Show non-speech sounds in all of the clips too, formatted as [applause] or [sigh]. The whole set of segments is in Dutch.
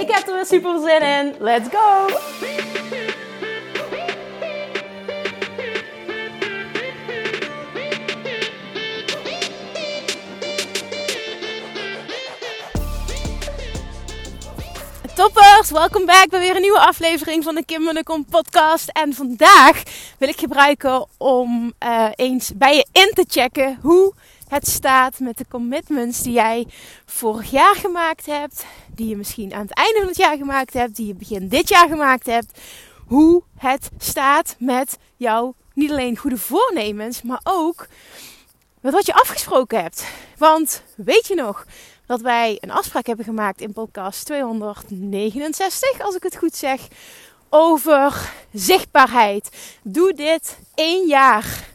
Ik heb er weer super zin in. Let's go! Toppers, welkom back bij weer een nieuwe aflevering van de Kim Munnekom podcast. En vandaag wil ik gebruiken om uh, eens bij je in te checken hoe het staat met de commitments die jij vorig jaar gemaakt hebt. Die je misschien aan het einde van het jaar gemaakt hebt. Die je begin dit jaar gemaakt hebt. Hoe het staat met jouw niet alleen goede voornemens, maar ook met wat je afgesproken hebt. Want weet je nog dat wij een afspraak hebben gemaakt in podcast 269, als ik het goed zeg, over zichtbaarheid. Doe dit één jaar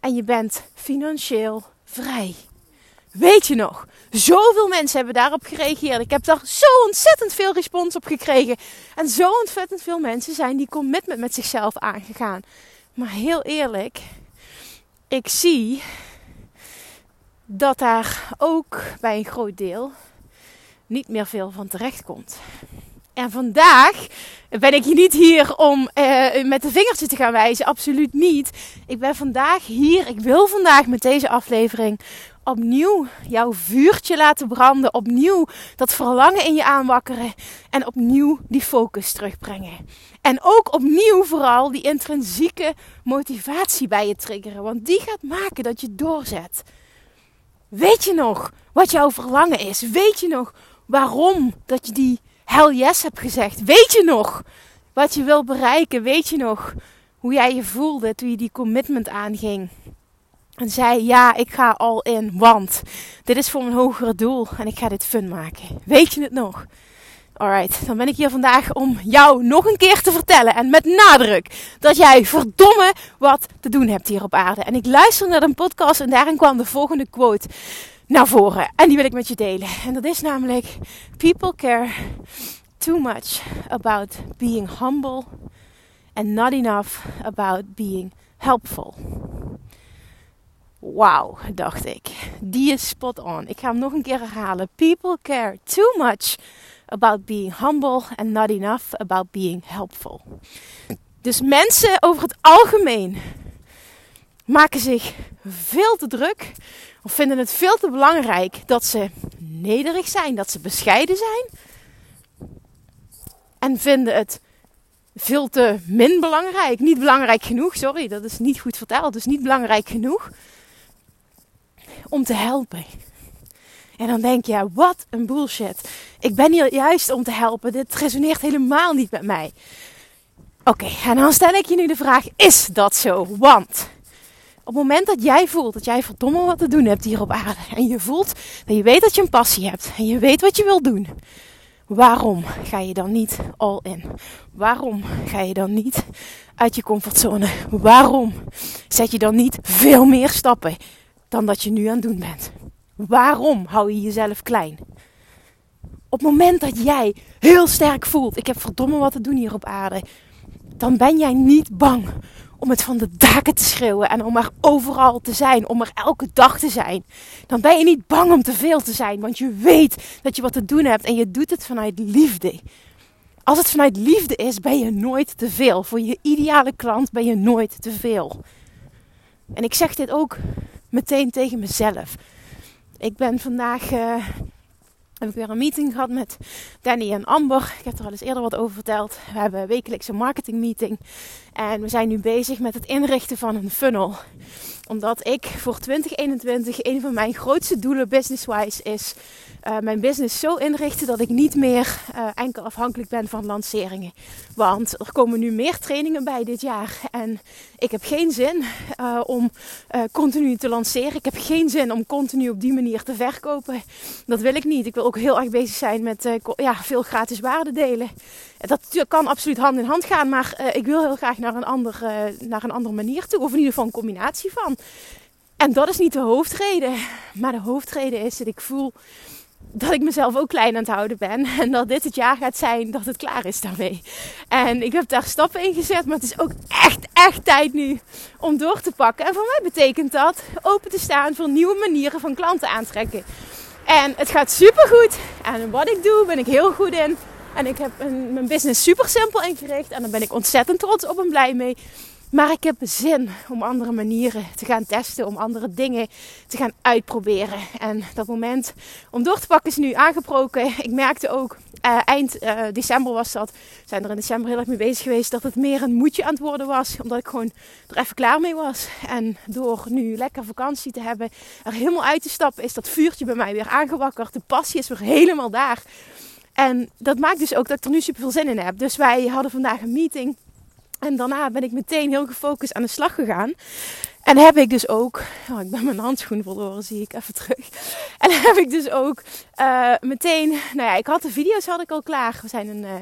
en je bent financieel vrij. Weet je nog? Zoveel mensen hebben daarop gereageerd. Ik heb daar zo ontzettend veel respons op gekregen. En zo ontzettend veel mensen zijn die commitment met zichzelf aangegaan. Maar heel eerlijk, ik zie dat daar ook bij een groot deel niet meer veel van terecht komt. En vandaag ben ik niet hier om uh, met de vingertje te gaan wijzen. Absoluut niet. Ik ben vandaag hier. Ik wil vandaag met deze aflevering opnieuw jouw vuurtje laten branden. Opnieuw dat verlangen in je aanwakkeren. En opnieuw die focus terugbrengen. En ook opnieuw vooral die intrinsieke motivatie bij je triggeren. Want die gaat maken dat je doorzet. Weet je nog wat jouw verlangen is? Weet je nog waarom dat je die hell yes hebt gezegd? Weet je nog wat je wil bereiken? Weet je nog hoe jij je voelde toen je die commitment aanging? En zei: Ja, ik ga al in, want dit is voor mijn hogere doel en ik ga dit fun maken. Weet je het nog? Alright, dan ben ik hier vandaag om jou nog een keer te vertellen en met nadruk dat jij verdomme wat te doen hebt hier op aarde. En ik luisterde naar een podcast en daarin kwam de volgende quote naar voren. En die wil ik met je delen. En dat is namelijk: People care too much about being humble and not enough about being helpful. Wauw, dacht ik. Die is spot on. Ik ga hem nog een keer herhalen. People care too much about being humble and not enough about being helpful. Dus mensen over het algemeen maken zich veel te druk of vinden het veel te belangrijk dat ze nederig zijn, dat ze bescheiden zijn. En vinden het veel te min belangrijk, niet belangrijk genoeg, sorry, dat is niet goed verteld, dus niet belangrijk genoeg om te helpen. En dan denk je, wat een bullshit. Ik ben hier juist om te helpen. Dit resoneert helemaal niet met mij. Oké, en dan stel ik je nu de vraag: is dat zo? Want op het moment dat jij voelt dat jij verdomme wat te doen hebt hier op aarde. En je voelt dat je weet dat je een passie hebt. En je weet wat je wil doen. Waarom ga je dan niet all in? Waarom ga je dan niet uit je comfortzone? Waarom zet je dan niet veel meer stappen dan dat je nu aan het doen bent? Waarom hou je jezelf klein? Op het moment dat jij heel sterk voelt, ik heb verdomme wat te doen hier op aarde, dan ben jij niet bang om het van de daken te schreeuwen en om er overal te zijn, om er elke dag te zijn. Dan ben je niet bang om te veel te zijn, want je weet dat je wat te doen hebt en je doet het vanuit liefde. Als het vanuit liefde is, ben je nooit te veel. Voor je ideale klant ben je nooit te veel. En ik zeg dit ook meteen tegen mezelf. Ik ben vandaag. Uh, heb ik weer een meeting gehad met Danny en Amber. Ik heb er al eens eerder wat over verteld. We hebben een wekelijkse marketingmeeting. En we zijn nu bezig met het inrichten van een funnel. Omdat ik voor 2021 een van mijn grootste doelen business-wise is uh, mijn business zo inrichten dat ik niet meer uh, enkel afhankelijk ben van lanceringen. Want er komen nu meer trainingen bij dit jaar. En ik heb geen zin uh, om continu te lanceren. Ik heb geen zin om continu op die manier te verkopen. Dat wil ik niet. Ik wil ook heel erg bezig zijn met ja, veel gratis waarde delen. Dat kan absoluut hand in hand gaan. Maar ik wil heel graag naar een, ander, naar een andere manier toe. Of in ieder geval een combinatie van. En dat is niet de hoofdreden. Maar de hoofdreden is dat ik voel dat ik mezelf ook klein aan het houden ben. [laughs] En dat dit het jaar gaat zijn dat het klaar is daarmee. En ik heb daar stappen in gezet. Maar het is ook echt, echt tijd nu om door te pakken. En voor mij betekent dat open te staan voor nieuwe manieren van klanten aantrekken. En het gaat super goed. En wat ik doe, ben ik heel goed in. En ik heb mijn business super simpel ingericht. En daar ben ik ontzettend trots op en blij mee. Maar ik heb zin om andere manieren te gaan testen, om andere dingen te gaan uitproberen. En dat moment om door te pakken is nu aangebroken. Ik merkte ook, uh, eind uh, december was dat, zijn er in december heel erg mee bezig geweest, dat het meer een moedje aan het worden was. Omdat ik gewoon er even klaar mee was. En door nu lekker vakantie te hebben, er helemaal uit te stappen, is dat vuurtje bij mij weer aangewakkerd. De passie is weer helemaal daar. En dat maakt dus ook dat ik er nu super veel zin in heb. Dus wij hadden vandaag een meeting en daarna ben ik meteen heel gefocust aan de slag gegaan. En heb ik dus ook, oh, ik ben mijn handschoen verloren, zie ik even terug. En [laughs] heb ik dus ook uh, meteen, nou ja, ik had de video's had ik al klaar. We zijn een, uh,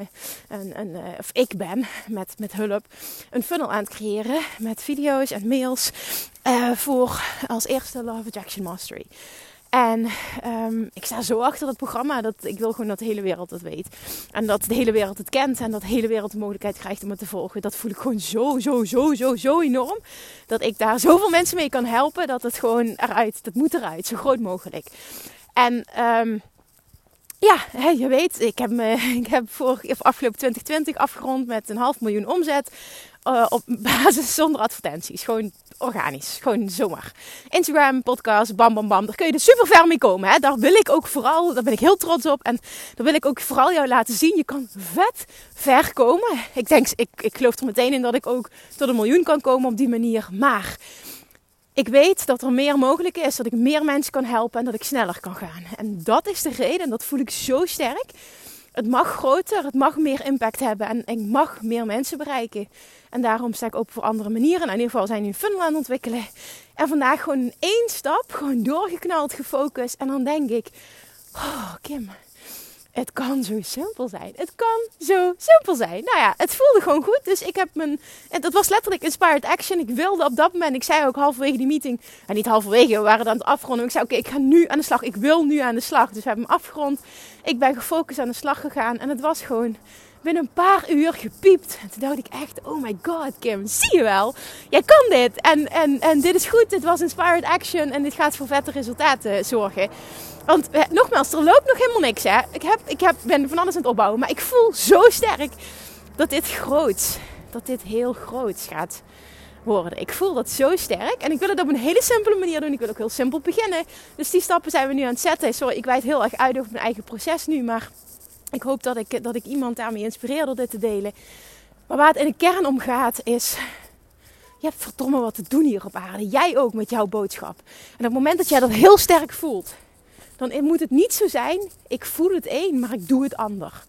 een, een uh, of ik ben met, met hulp een funnel aan het creëren met video's en mails voor als eerste Love Attraction Mastery. En um, ik sta zo achter het programma dat ik wil gewoon dat de hele wereld het weet. En dat de hele wereld het kent en dat de hele wereld de mogelijkheid krijgt om het te volgen. Dat voel ik gewoon zo, zo, zo, zo, zo enorm. Dat ik daar zoveel mensen mee kan helpen. Dat het gewoon eruit, dat moet eruit, zo groot mogelijk. En um, ja, je weet, ik heb, [laughs] ik heb voor, afgelopen 2020 afgerond met een half miljoen omzet. Uh, op basis zonder advertenties. Gewoon organisch. Gewoon zomaar. Instagram, podcast, bam bam bam. Daar kun je er super ver mee komen. Hè? Daar wil ik ook vooral, daar ben ik heel trots op. En daar wil ik ook vooral jou laten zien. Je kan vet ver komen. Ik denk, ik, ik geloof er meteen in dat ik ook tot een miljoen kan komen op die manier. Maar ik weet dat er meer mogelijk is. Dat ik meer mensen kan helpen en dat ik sneller kan gaan. En dat is de reden. En dat voel ik zo sterk. Het mag groter, het mag meer impact hebben en ik mag meer mensen bereiken. En daarom sta ik open voor andere manieren. En in ieder geval zijn nu een funnel aan het ontwikkelen. En vandaag gewoon één stap, gewoon doorgeknald, gefocust. En dan denk ik, oh Kim, het kan zo simpel zijn. Het kan zo simpel zijn. Nou ja, het voelde gewoon goed. Dus ik heb mijn. En dat was letterlijk inspired action. Ik wilde op dat moment. Ik zei ook halverwege die meeting. En niet halverwege, we waren aan het afronden. Ik zei: Oké, ik ga nu aan de slag. Ik wil nu aan de slag. Dus we hebben hem afgerond. Ik ben gefocust aan de slag gegaan. En het was gewoon binnen een paar uur gepiept. En toen dacht ik echt, oh my god Kim, zie je wel? Jij kan dit. En, en, en dit is goed. Dit was inspired action. En dit gaat voor vette resultaten zorgen. Want eh, nogmaals, er loopt nog helemaal niks. Hè? Ik, heb, ik heb, ben van alles aan het opbouwen. Maar ik voel zo sterk dat dit groot, dat dit heel groot gaat Ik voel dat zo sterk. En ik wil het op een hele simpele manier doen. Ik wil ook heel simpel beginnen. Dus die stappen zijn we nu aan het zetten. Sorry, ik wijd heel erg uit over mijn eigen proces nu. Maar ik hoop dat ik, dat ik iemand daarmee inspireer door dit te delen. Maar waar het in de kern om gaat is... Je hebt verdomme wat te doen hier op aarde. Jij ook met jouw boodschap. En op het moment dat jij dat heel sterk voelt dan moet het niet zo zijn, ik voel het een, maar ik doe het ander.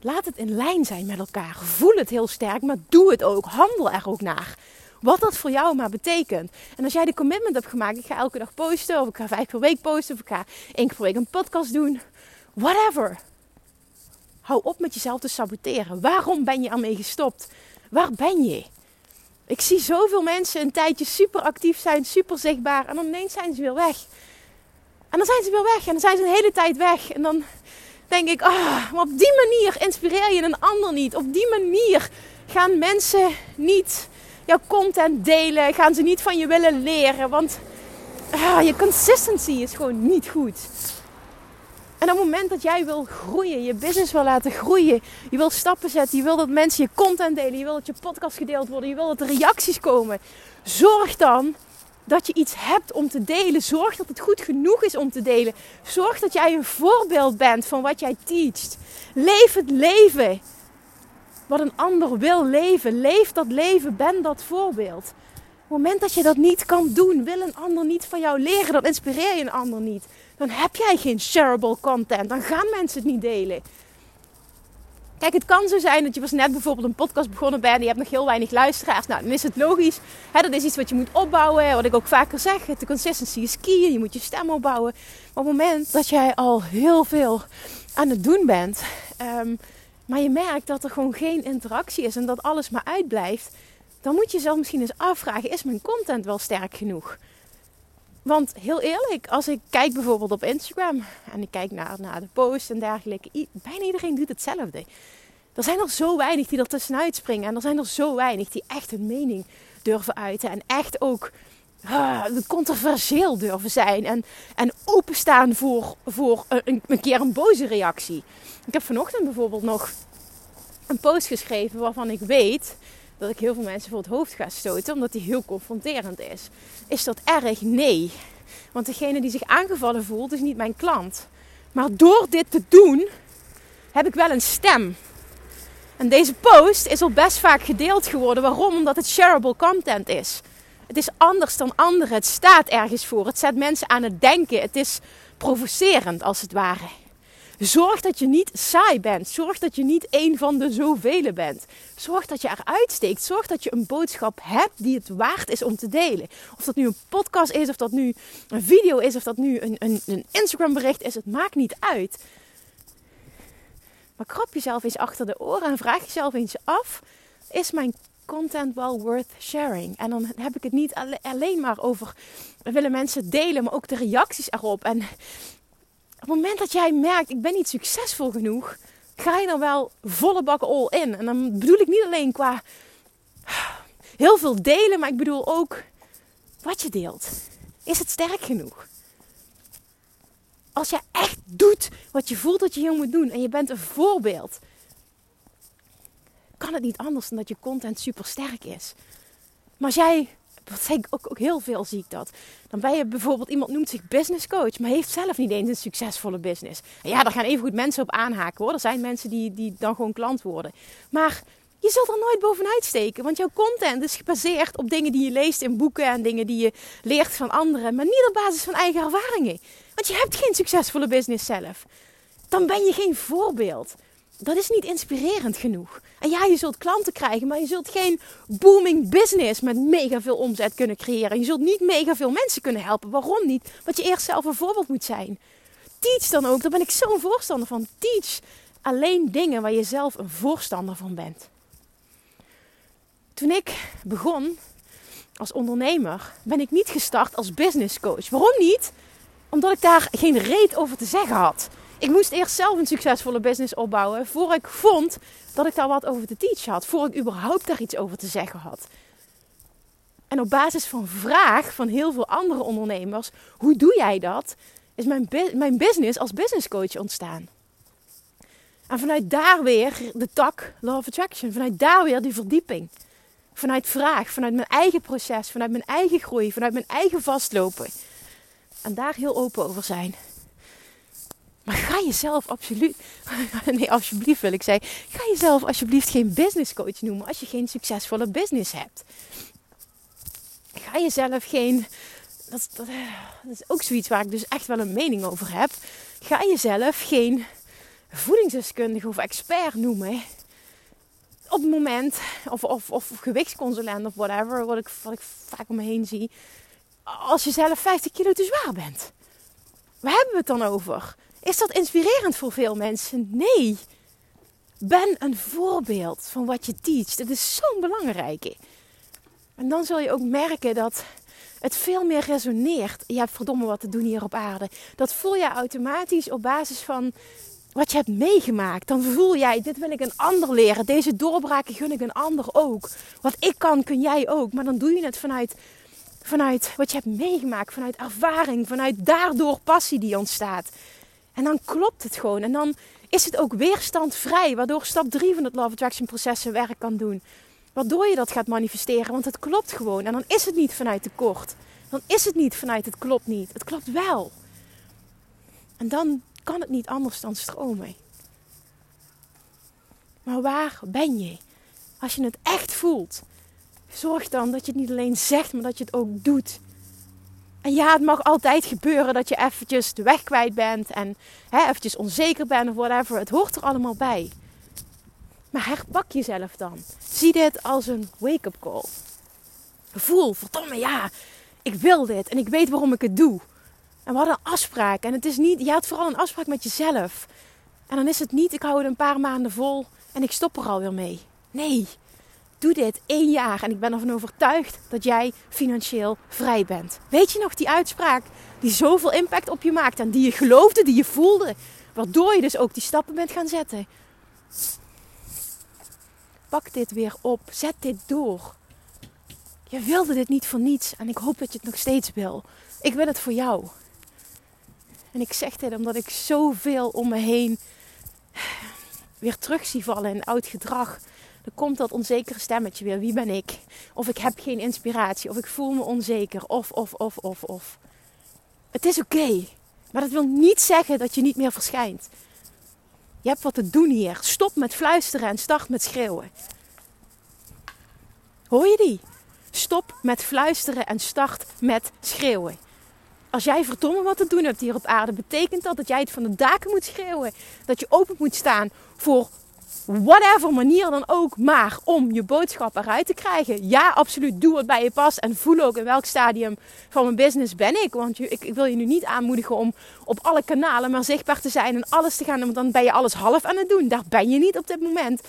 Laat het in lijn zijn met elkaar. Voel het heel sterk, maar doe het ook. Handel er ook naar. Wat dat voor jou maar betekent. En als jij de commitment hebt gemaakt, ik ga elke dag posten, of ik ga vijf per week posten, of ik ga één keer per week een podcast doen. Whatever. Hou op met jezelf te saboteren. Waarom ben je ermee gestopt? Waar ben je? Ik zie zoveel mensen een tijdje super actief zijn, super zichtbaar, en dan ineens zijn ze weer weg. En dan zijn ze weer weg. En dan zijn ze een hele tijd weg. En dan denk ik, ah, maar op die manier inspireer je een ander niet. Op die manier gaan mensen niet jouw content delen. Gaan ze niet van je willen leren. Want ah, je consistency is gewoon niet goed. En op het moment dat jij wil groeien, je business wil laten groeien, je wil stappen zetten, je wil dat mensen je content delen, je wil dat je podcast gedeeld wordt, je wil dat er reacties komen, zorg dan dat je iets hebt om te delen. Zorg dat het goed genoeg is om te delen. Zorg dat jij een voorbeeld bent van wat jij teacht. Leef het leven wat een ander wil leven. Leef dat leven, ben dat voorbeeld. het moment dat je dat niet kan doen, wil een ander niet van jou leren, dan inspireer je een ander niet. Dan heb jij geen shareable content, dan gaan mensen het niet delen. Kijk, het kan zo zijn dat je was net bijvoorbeeld een podcast begonnen bent en je hebt nog heel weinig luisteraars. Nou, dan is het logisch. Dat is iets wat je moet opbouwen. Wat ik ook vaker zeg, de consistency is key. Je moet je stem opbouwen. Maar op het moment dat jij al heel veel aan het doen bent, um, maar je merkt dat er gewoon geen interactie is en dat alles maar uitblijft, dan moet je jezelf misschien eens afvragen: is mijn content wel sterk genoeg? Want heel eerlijk, als ik kijk bijvoorbeeld op Instagram en ik kijk naar, naar de posts en dergelijke, bijna iedereen doet hetzelfde. Er zijn er zo weinig die er tussenuit springen en er zijn er zo weinig die echt hun mening durven uiten en echt ook uh, controversieel durven zijn en, en openstaan voor, voor een, een keer een boze reactie. Ik heb vanochtend bijvoorbeeld nog een post geschreven waarvan ik weet dat ik heel veel mensen voor het hoofd ga stoten, omdat die heel confronterend is. Is dat erg? Nee. Want degene die zich aangevallen voelt, is niet mijn klant. Maar door dit te doen, heb ik wel een stem. En deze post is al best vaak gedeeld geworden. Waarom? Omdat het shareable content is. Het is anders dan anderen. Het staat ergens voor. Het zet mensen aan het denken. Het is provocerend als het ware. Zorg dat je niet saai bent. Zorg dat je niet een van de zoveel bent. Zorg dat je eruit steekt. Zorg dat je een boodschap hebt die het waard is om te delen. Of dat nu een podcast is, of dat nu een video is, of dat nu een, een, een Instagram bericht is. Het maakt niet uit. Maar krap jezelf eens achter de oren en vraag jezelf eens af: is mijn content wel worth sharing? En dan heb ik het niet alleen maar over willen mensen delen, maar ook de reacties erop. En op het moment dat jij merkt, ik ben niet succesvol genoeg, ga je dan wel volle bak all in. En dan bedoel ik niet alleen qua heel veel delen, maar ik bedoel ook wat je deelt. Is het sterk genoeg? Als je echt doet wat je voelt dat je hier moet doen en je bent een voorbeeld, kan het niet anders dan dat je content super sterk is. Maar als jij wat ik ook, ook heel veel zie ik dat. Dan ben je bijvoorbeeld, iemand noemt zich business coach, maar heeft zelf niet eens een succesvolle business. En ja, daar gaan even goed mensen op aanhaken hoor. Er zijn mensen die, die dan gewoon klant worden. Maar je zult er nooit bovenuit steken, want jouw content is gebaseerd op dingen die je leest in boeken en dingen die je leert van anderen, maar niet op basis van eigen ervaringen. Want je hebt geen succesvolle business zelf. Dan ben je geen voorbeeld dat is niet inspirerend genoeg. En ja, je zult klanten krijgen, maar je zult geen booming business met mega veel omzet kunnen creëren. Je zult niet mega veel mensen kunnen helpen. Waarom niet? Want je eerst zelf een voorbeeld moet zijn. Teach dan ook, daar ben ik zo'n voorstander van. Teach alleen dingen waar je zelf een voorstander van bent. Toen ik begon als ondernemer, ben ik niet gestart als business coach. Waarom niet? Omdat ik daar geen reet over te zeggen had. Ik moest eerst zelf een succesvolle business opbouwen. Voor ik vond dat ik daar wat over te teachen had. Voor ik überhaupt daar iets over te zeggen had. En op basis van vraag van heel veel andere ondernemers: hoe doe jij dat? Is mijn, mijn business als business coach ontstaan. En vanuit daar weer de tak Law of Attraction. Vanuit daar weer die verdieping. Vanuit vraag, vanuit mijn eigen proces, vanuit mijn eigen groei, vanuit mijn eigen vastlopen. En daar heel open over zijn. Maar ga jezelf absoluut, [laughs] nee, alsjeblieft wil ik zeggen, ga jezelf alsjeblieft geen business coach noemen als je geen succesvolle business hebt. Ga jezelf geen, dat, dat, dat is ook zoiets waar ik dus echt wel een mening over heb. Ga jezelf geen voedingsdeskundige of expert noemen op het moment, of, of, of gewichtsconsulent of whatever, wat ik, wat ik vaak om me heen zie, als je zelf 50 kilo te zwaar bent. Waar hebben we het dan over? Is dat inspirerend voor veel mensen? Nee. Ben een voorbeeld van wat je teacht. Dat is zo'n belangrijke. En dan zul je ook merken dat het veel meer resoneert. Je hebt verdomme wat te doen hier op aarde. Dat voel je automatisch op basis van wat je hebt meegemaakt. Dan voel jij, dit wil ik een ander leren. Deze doorbraken gun ik een ander ook. Wat ik kan, kun jij ook. Maar dan doe je het vanuit, vanuit wat je hebt meegemaakt. Vanuit ervaring. Vanuit daardoor passie die ontstaat. En dan klopt het gewoon. En dan is het ook weerstandvrij, waardoor stap 3 van het Love Attraction proces zijn werk kan doen. Waardoor je dat gaat manifesteren, want het klopt gewoon. En dan is het niet vanuit tekort. Dan is het niet vanuit het klopt niet. Het klopt wel. En dan kan het niet anders dan stromen. Maar waar ben je? Als je het echt voelt, Zorg dan dat je het niet alleen zegt, maar dat je het ook doet. En ja, het mag altijd gebeuren dat je eventjes de weg kwijt bent en hè, eventjes onzeker bent of whatever. Het hoort er allemaal bij. Maar herpak jezelf dan. Zie dit als een wake-up call. Voel, verdomme ja, ik wil dit en ik weet waarom ik het doe. En we hadden een afspraak. En het is niet, je had vooral een afspraak met jezelf. En dan is het niet, ik hou het een paar maanden vol en ik stop er alweer mee. Nee, doe dit één jaar en ik ben ervan overtuigd dat jij financieel vrij bent. Weet je nog die uitspraak die zoveel impact op je maakt en die je geloofde, die je voelde, waardoor je dus ook die stappen bent gaan zetten? Pak dit weer op, zet dit door. Je wilde dit niet voor niets en ik hoop dat je het nog steeds wil. Ik wil het voor jou. En ik zeg dit omdat ik zoveel om me heen weer terug zie vallen in oud gedrag. Dan komt dat onzekere stemmetje weer. Wie ben ik? Of ik heb geen inspiratie. Of ik voel me onzeker. Of, of, of, of, of. Het is oké. maar dat wil niet zeggen dat je niet meer verschijnt. Je hebt wat te doen hier. Stop met fluisteren en start met schreeuwen. Hoor je die? Stop met fluisteren en start met schreeuwen. Als jij verdomme wat te doen hebt hier op aarde, betekent dat dat jij het van de daken moet schreeuwen. Dat je open moet staan voor whatever manier dan ook, maar om je boodschap eruit te krijgen. Ja, absoluut, doe wat bij je past en voel ook in welk stadium van mijn business ben ik. Want ik, ik wil je nu niet aanmoedigen om op alle kanalen maar zichtbaar te zijn en alles te gaan, want dan ben je alles half aan het doen. Daar ben je niet op dit moment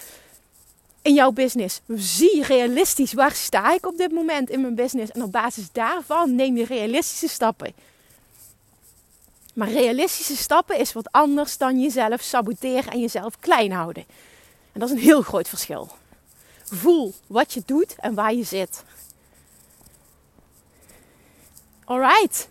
in jouw business. Zie realistisch waar sta ik op dit moment in mijn business en op basis daarvan neem je realistische stappen. Maar realistische stappen is wat anders dan jezelf saboteren en jezelf klein houden. En dat is een heel groot verschil. Voel wat je doet en waar je zit. Alright.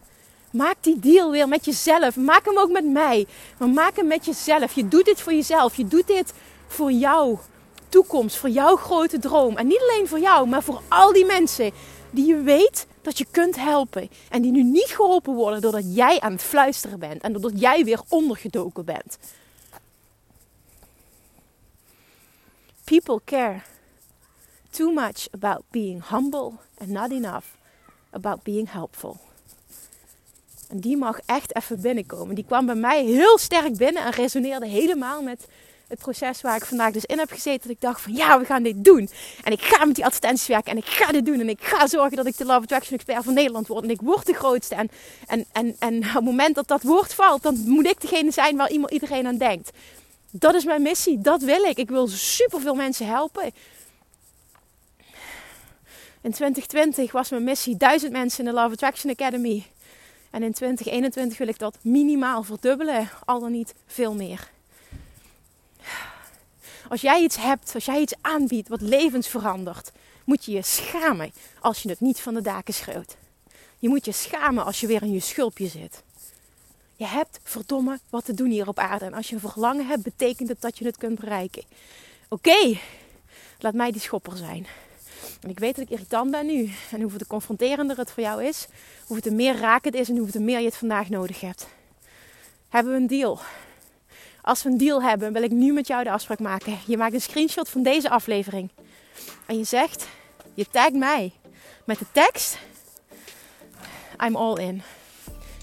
Maak die deal weer met jezelf. Maak hem ook met mij. Maar maak hem met jezelf. Je doet dit voor jezelf. Je doet dit voor jouw toekomst. Voor jouw grote droom. En niet alleen voor jou, maar voor al die mensen die je weet dat je kunt helpen. En die nu niet geholpen worden doordat jij aan het fluisteren bent. En doordat jij weer ondergedoken bent. People care too much about being humble and not enough about being helpful. En die mag echt even binnenkomen. Die kwam bij mij heel sterk binnen en resoneerde helemaal met het proces waar ik vandaag dus in heb gezeten. Dat ik dacht van ja, we gaan dit doen. En ik ga met die advertenties werken en ik ga dit doen. En ik ga zorgen dat ik de Love Attraction Expert van Nederland word. En ik word de grootste. En, en, en, en op het moment dat dat woord valt, dan moet ik degene zijn waar iedereen aan denkt. Dat is mijn missie. Dat wil ik. Ik wil superveel mensen helpen. In 2020 was mijn missie duizend mensen in de Love Attraction Academy. En in 2021 wil ik dat minimaal verdubbelen, al dan niet veel meer. Als jij iets hebt, als jij iets aanbiedt wat levens verandert, moet je je schamen als je het niet van de daken schreeuwt. Je moet je schamen als je weer in je schulpje zit. Je hebt verdomme wat te doen hier op aarde. En als je een verlangen hebt, betekent het dat je het kunt bereiken. Oké, laat mij die schopper zijn. En ik weet dat ik irritant ben nu. En hoeveel te confronterender het voor jou is, hoeveel te meer raak het is en hoeveel te meer je het vandaag nodig hebt. Hebben we een deal? Als we een deal hebben, wil ik nu met jou de afspraak maken. Je maakt een screenshot van deze aflevering. En je zegt, je tagt mij met de tekst, I'm all in.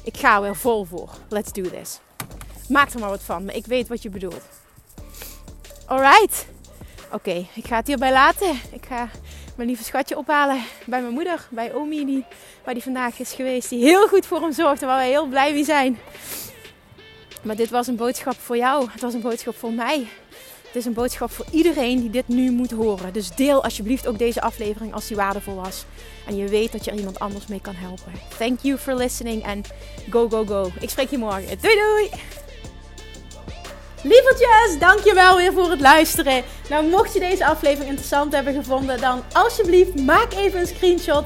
Ik ga er weer vol voor. Let's do this. Maak er maar wat van, maar ik weet wat je bedoelt. Alright. Oké, ik ga het hierbij laten. Ik ga mijn lieve schatje ophalen bij mijn moeder, bij Omi, die, waar die vandaag is geweest. Die heel goed voor hem zorgt en waar wij heel blij mee zijn. Maar dit was een boodschap voor jou. Het was een boodschap voor mij. Het is een boodschap voor iedereen die dit nu moet horen. Dus deel alsjeblieft ook deze aflevering als die waardevol was. En je weet dat je er iemand anders mee kan helpen. Thank you for listening en go, go, go. Ik spreek je morgen. Doei, doei! Lievertjes, dankjewel weer voor het luisteren. Nou, mocht je deze aflevering interessant hebben gevonden, dan alsjeblieft maak even een screenshot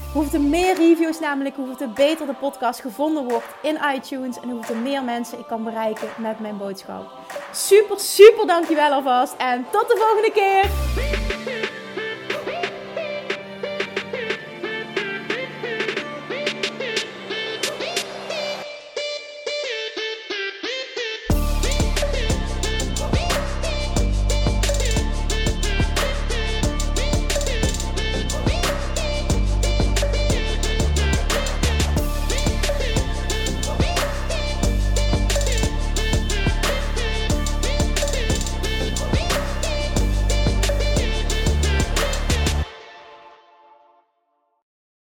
Hoeveel er meer reviews namelijk, hoeveel er beter de podcast gevonden wordt in iTunes. En hoeveel er meer mensen ik kan bereiken met mijn boodschap. Super, super dankjewel alvast. En tot de volgende keer.